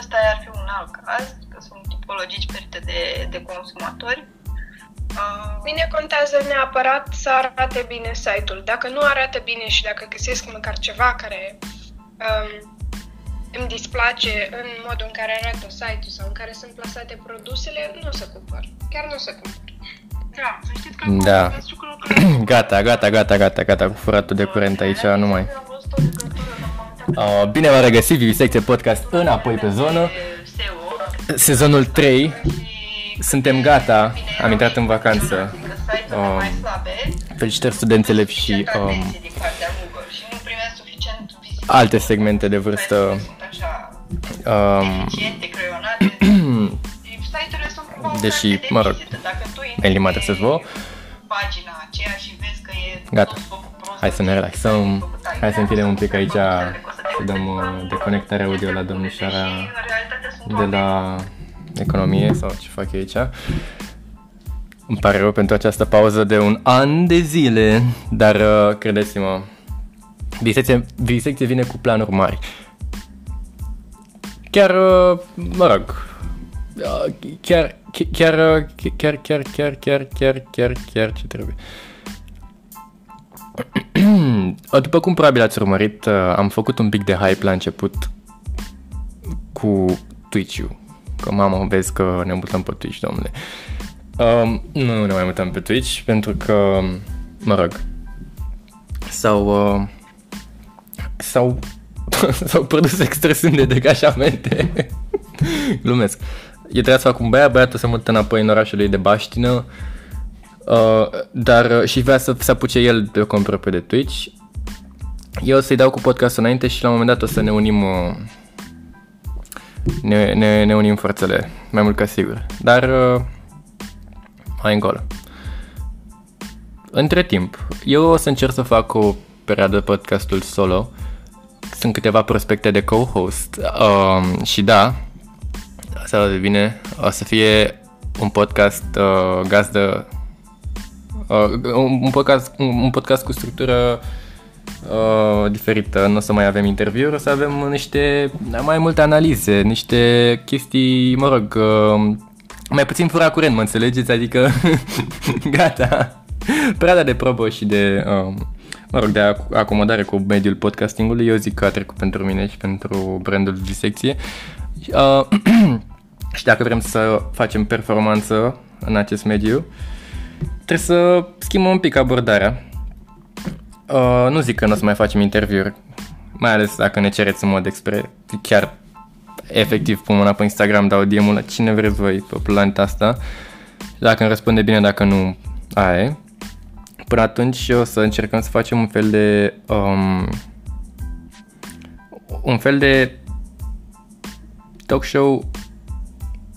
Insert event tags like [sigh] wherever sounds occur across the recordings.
ăsta ar fi un alt caz, că sunt tipologii diferite de, de consumatori. Uh, Bine contează neapărat să arate bine site-ul. Dacă nu arată bine și dacă găsesc măcar ceva care um, îmi displace în modul în care arată site-ul sau în care sunt plasate produsele, nu o să cumpăr. Chiar nu o să cumpăr. da, să știți că Da. acest lucru că- Gata, gata, gata, gata, gata, cu furatul de curent aici, nu mai. Am văzut o bine v-am regăsit, Vivisecție Podcast înapoi pe zonă. de SEO Sezonul 3, și suntem gata, am intrat în vacanță. că site-urile Um, mai slabe Felicitări studenți elevi și suficient um, atenție din partea Google și nu primesc suficient vizite. alte segmente de vârstă Sunt așa um, eficiente, creionate. [clears throat] Site-urile sunt cumva o Deși, carte de mă rog, vizită. Dacă tu intri Eli mă pe adresez vouă. pagina aceea și vezi că e Gata. tot făcut prost, Hai să ne relaxăm, făcut aici, hai să închidem un pic sunt aici, produsele că o să te să dăm uiți uh, în deconectarea audio la deși, domnișoara în realitate sunt de oameni la economie sau ce fac eu aici. Îmi pare rău pentru această pauză de un an de zile, dar uh, credeți-mă, Bisecție, Bisecție vine cu planuri mari. Chiar, uh, mă rog, uh, chiar, chiar, uh, chiar, chiar, chiar, chiar, chiar, chiar, chiar ce trebuie. [clears throat] După cum probabil ați urmărit, uh, am făcut un pic de hype la început cu Twitch-ul. Că mamă, vezi că ne mutăm pe Twitch, domnule. Um, nu ne mai mutăm pe Twitch pentru că, mă rog, s-au, uh, s-au, [laughs] s-au produs extresiuni de degajamente. [laughs] Glumesc. Eu trebuia să fac un băiat, băiatul se mută înapoi în orașul lui de Baștină, uh, dar uh, și vrea să se apuce el de cont propriu de Twitch. Eu o să-i dau cu podcastul înainte și la un moment dat o să ne unim uh, ne, ne, ne unim forțele, mai mult ca sigur. Dar uh, mai încolo. Între timp, eu o să încerc să fac o perioadă podcastul solo. Sunt câteva prospecte de co-host um, și da, asta devine, o să fie un podcast uh, gazdă, uh, un, un, podcast, un, un podcast cu structură uh, diferită. Nu o să mai avem interviuri, o să avem niște mai multe analize, niște chestii, mă rog, uh, mai puțin fura curent, mă înțelegeți? Adică, [laughs] gata. Perioada de probă și de, uh, mă rog, de ac- acomodare cu mediul podcastingului, eu zic că a trecut pentru mine și pentru brandul Disecție. Uh, [clears throat] și dacă vrem să facem performanță în acest mediu, trebuie să schimbăm un pic abordarea. Uh, nu zic că nu o să mai facem interviuri, mai ales dacă ne cereți în mod expre, chiar efectiv pun mâna pe Instagram, dau DM-ul la cine vreți voi pe planeta asta. Dacă îmi răspunde bine, dacă nu, aia e. Până atunci o să încercăm să facem un fel de... Um, un fel de talk show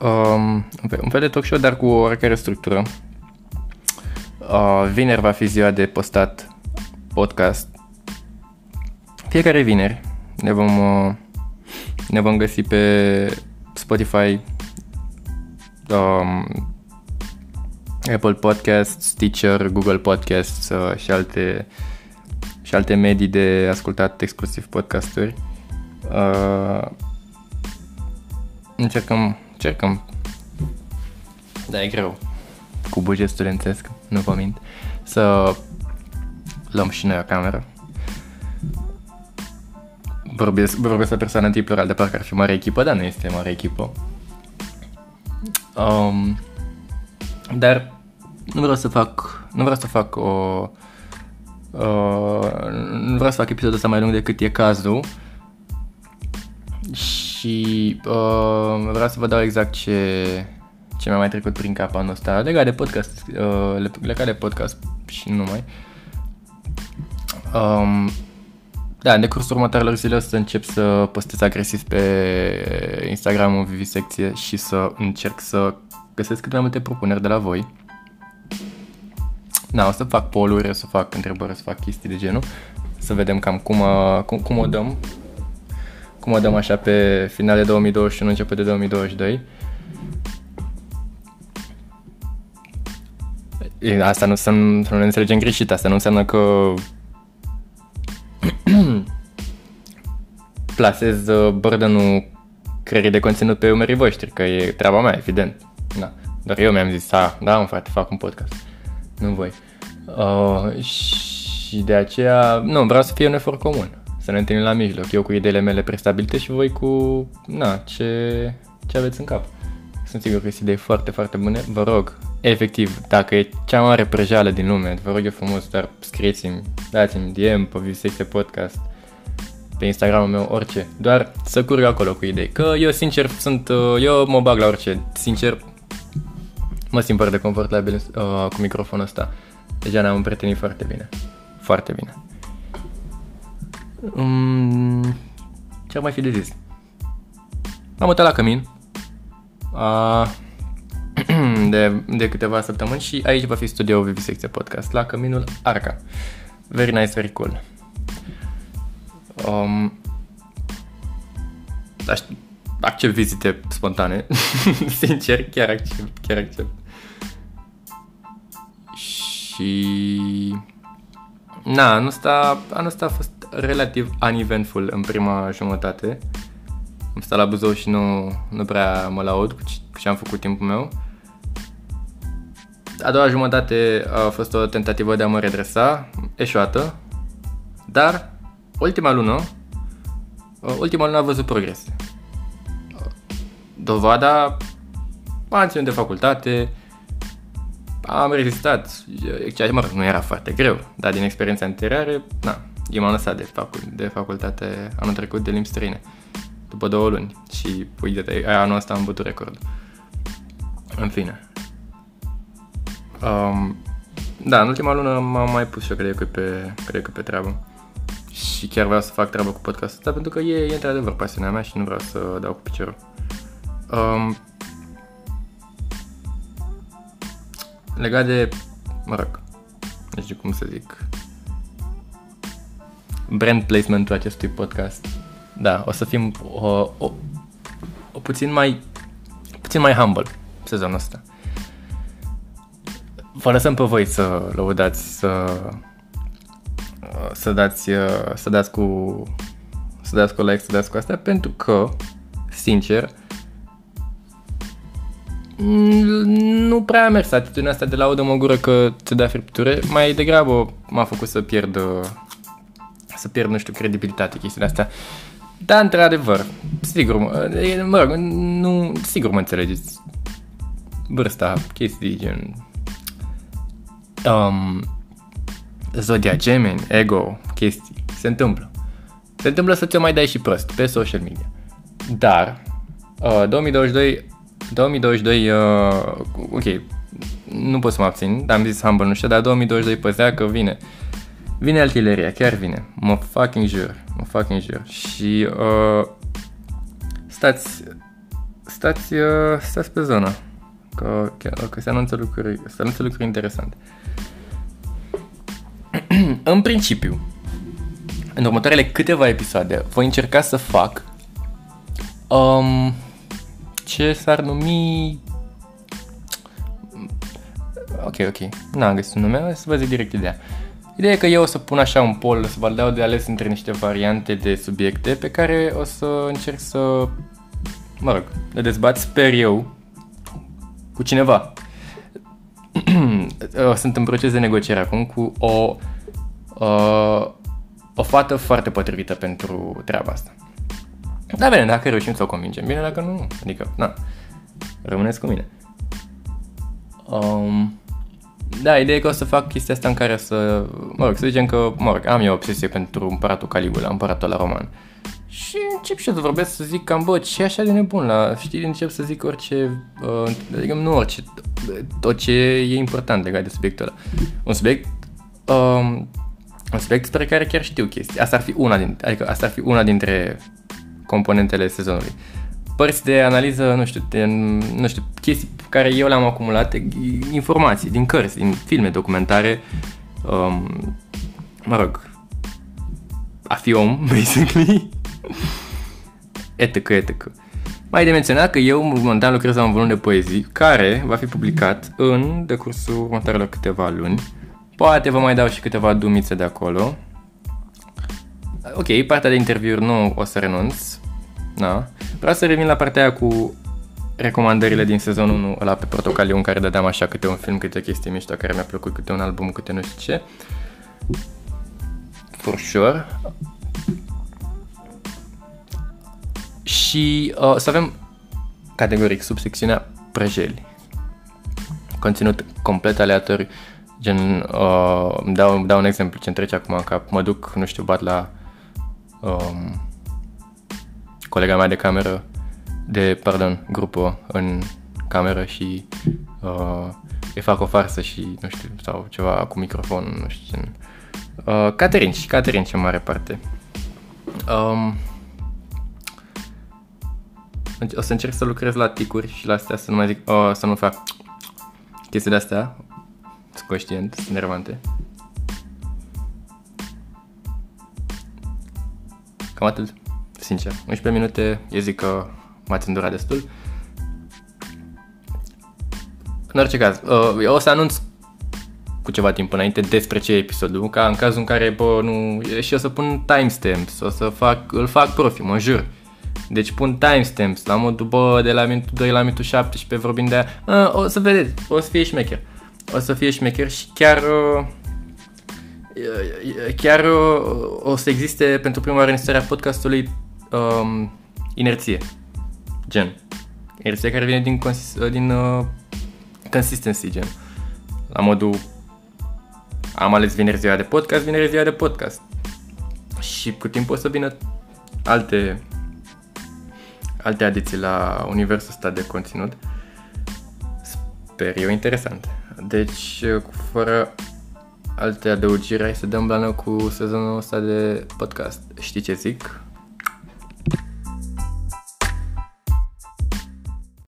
um, un fel- un fel de talk show, dar cu o oarecare structură. Uh, vineri va fi ziua de postat podcast. Fiecare vineri ne vom, uh, ne vom găsi pe Spotify, um, Apple Podcasts, Stitcher, Google Podcasts uh, și alte și alte medii de ascultat exclusiv podcasturi. Uh, încercăm, încercăm. Da, e greu. Cu buget studențesc, nu vă mint. Să luăm și noi o cameră. Vorbesc, vorbesc la persoană în tip plural, de parcă ar fi mare echipă, dar nu este mare echipă. Um, dar nu vreau să fac, nu vreau să fac o, uh, nu vreau să fac episodul ăsta mai lung decât e cazul și uh, vreau să vă dau exact ce, ce mi-a mai trecut prin cap anul ăsta legat de podcast, uh, legat de podcast și nu numai. Um, da, în decursul următoarelor zile o să încep să postez agresiv pe Instagramul Vivisecție și să încerc să găsesc cât mai multe propuneri de la voi. Da, o să fac poluri, o să fac întrebări, o să fac chestii de genul. Să vedem cam cum, uh, cum, cum o dăm. Cum o dăm așa pe final de 2021, început de 2022. Asta nu, să, nu, să nu ne înțelegem greșit, asta nu înseamnă că [clears throat] plasez uh, burden-ul creierii de conținut pe umerii voștri, că e treaba mea, evident. Da. Dar eu mi-am zis, a, da, în frate, fac un podcast. Nu voi. Uh, și de aceea, nu, vreau să fie un efort comun. Să ne întâlnim la mijloc. Eu cu ideile mele prestabilite și voi cu, na, ce, ce aveți în cap. Sunt sigur că sunt idei foarte, foarte bune. Vă rog, efectiv, dacă e cea mare prăjală din lume, vă rog eu frumos, doar scrieți-mi, dați-mi DM pe Visecte Podcast, pe Instagramul meu, orice. Doar să curg acolo cu idei. Că eu, sincer, sunt, uh, eu mă bag la orice. Sincer, mă simt foarte confortabil uh, cu microfonul ăsta. Deja ne-am împrietenit foarte bine. Foarte bine. Um, ce ar mai fi de zis? Am uitat la cămin. Uh, [clears throat] de, de câteva săptămâni și aici va fi studioul Vivisecție Podcast la Căminul Arca. Very nice, very cool. Um, accept vizite spontane. [laughs] Sincer, chiar accept, chiar accept. Și... Na, anul ăsta, anul ăsta a fost relativ uneventful în prima jumătate. Am stat la Buzău și nu, nu prea mă laud cu ce am făcut timpul meu. A doua jumătate a fost o tentativă de a mă redresa, eșuată, dar ultima lună, ultima lună a văzut progres. Dovada, am ținut de facultate, am rezistat, ceea mă rog, nu era foarte greu, dar din experiența anterioară, na, eu m-am lăsat de, facul- de facultate anul trecut de limbi străine, după două luni și, uite, anul ăsta am bătut record. În fine. Um, da, în ultima lună m-am mai pus și eu, cred că, pe, cred că pe treabă. Și chiar vreau să fac treabă cu podcastul ăsta pentru că e, e într-adevăr pasiunea mea și nu vreau să dau cu piciorul. Um, legat de, mă rog, nu știu cum să zic, brand placement-ul acestui podcast. Da, o să fim o, o, o puțin mai puțin mai humble sezonul ăsta. Vă lăsăm pe voi să lăudați, să să dați, să dați cu să dați cu like, să dați cu astea, pentru că, sincer, nu prea a mers atitudinea asta de laudă mă gură că te da friptură, mai degrabă m-a făcut să pierd să pierd, nu știu, credibilitate chestiile astea. Da, într-adevăr, sigur, mă, mă rog, nu, sigur mă înțelegeți. Vârsta, chestii gen... Um, Zodia Gemini, ego, chestii, se întâmplă. Se întâmplă să ți-o mai dai și prost pe social media. Dar, uh, 2022, 2022, uh, ok, nu pot să mă abțin, dar am zis humble, nu știu, dar 2022 păzea că vine. Vine artileria, chiar vine. Mă fucking jur, mă fucking jur. Și uh, stați, stați, uh, stați pe zonă. Că, că, că se anunță lucruri, se anunță lucruri interesante. [clears throat] în principiu, în următoarele câteva episoade, voi încerca să fac um, ce s-ar numi... Ok, ok, n-am găsit un nume, să vă zic direct ideea. Ideea e că eu o să pun așa un poll, să vă dau de ales între niște variante de subiecte pe care o să încerc să, mă rog, le dezbat, sper eu, cu cineva. [clears throat] Sunt în proces de negociere acum cu o, uh, o fată foarte potrivită pentru treaba asta. Da, bine, dacă reușim să o convingem, bine, dacă nu, adică, na, rămâneți cu mine. Um, da, ideea e că o să fac chestia asta în care să, mă rog, să zicem că, mă rog, am eu obsesie pentru împăratul Caligula, împăratul la roman. Și încep și eu să vorbesc, să zic cam, bă, ce e așa de nebun la, știi, încep să zic orice, uh, adică nu orice, tot ce e important legat de subiectul ăla. Un subiect, uh, un subiect spre care chiar știu chestii. Asta ar fi una dintre, adică asta ar fi una dintre componentele sezonului. Părți de analiză, nu știu, de, nu știu, chestii care eu le-am acumulat, informații din cărți, din filme, documentare, um, mă rog, a fi om, [laughs] basically, etică, etică. Mai de menționat că eu momentan lucrez la un volum de poezii care va fi publicat în decursul următoarelor câteva luni. Poate vă mai dau și câteva dumițe de acolo. ok, partea de interviuri nu o să renunț. Da. Vreau să revin la partea aia cu recomandările din sezonul 1 ăla pe protocaliu în care dădeam așa câte un film, câte o chestie mișto care mi-a plăcut, câte un album, câte nu știu ce. For sure. Și uh, să avem categoric subsecțiunea prăjeli. Conținut complet aleatoriu. Gen, uh, dau, dau un exemplu ce trece acum în cap. Mă duc, nu știu, bat la um, colega mea de cameră, de, pardon, grupă în cameră și uh, îi fac o farsă și, nu știu, sau ceva cu microfon, nu știu, gen. Uh, Caterin și Caterin ce mare parte. Um, o să încerc să lucrez la ticuri și la astea să nu mai zic, oh, să nu fac chestii de-astea. Sunt conștient, sunt nervante. Cam atât, sincer. 11 minute, eu zic că m-ați îndurat destul. În orice caz, uh, eu o să anunț cu ceva timp înainte despre ce e episodul, ca în cazul în care, bă, nu... Și o să pun timestamps, o să fac, îl fac profi, mă jur. Deci pun timestamps la modul, bă, de la minutul 2 la minutul 17 vorbind de aia. o să vedeți, o să fie șmecher. O să fie șmecher și chiar... Uh, chiar uh, o să existe pentru prima oară în istoria podcastului um, inerție. Gen. Inerție care vine din, consist- din uh, consistency, gen. La modul am ales vineri ziua de podcast, vineri ziua de podcast. Și cu timpul o să vină alte alte adiții la universul ăsta de conținut. Sper eu interesant. Deci, fără alte adăugiri, hai să dăm blană cu sezonul ăsta de podcast. Știi ce zic?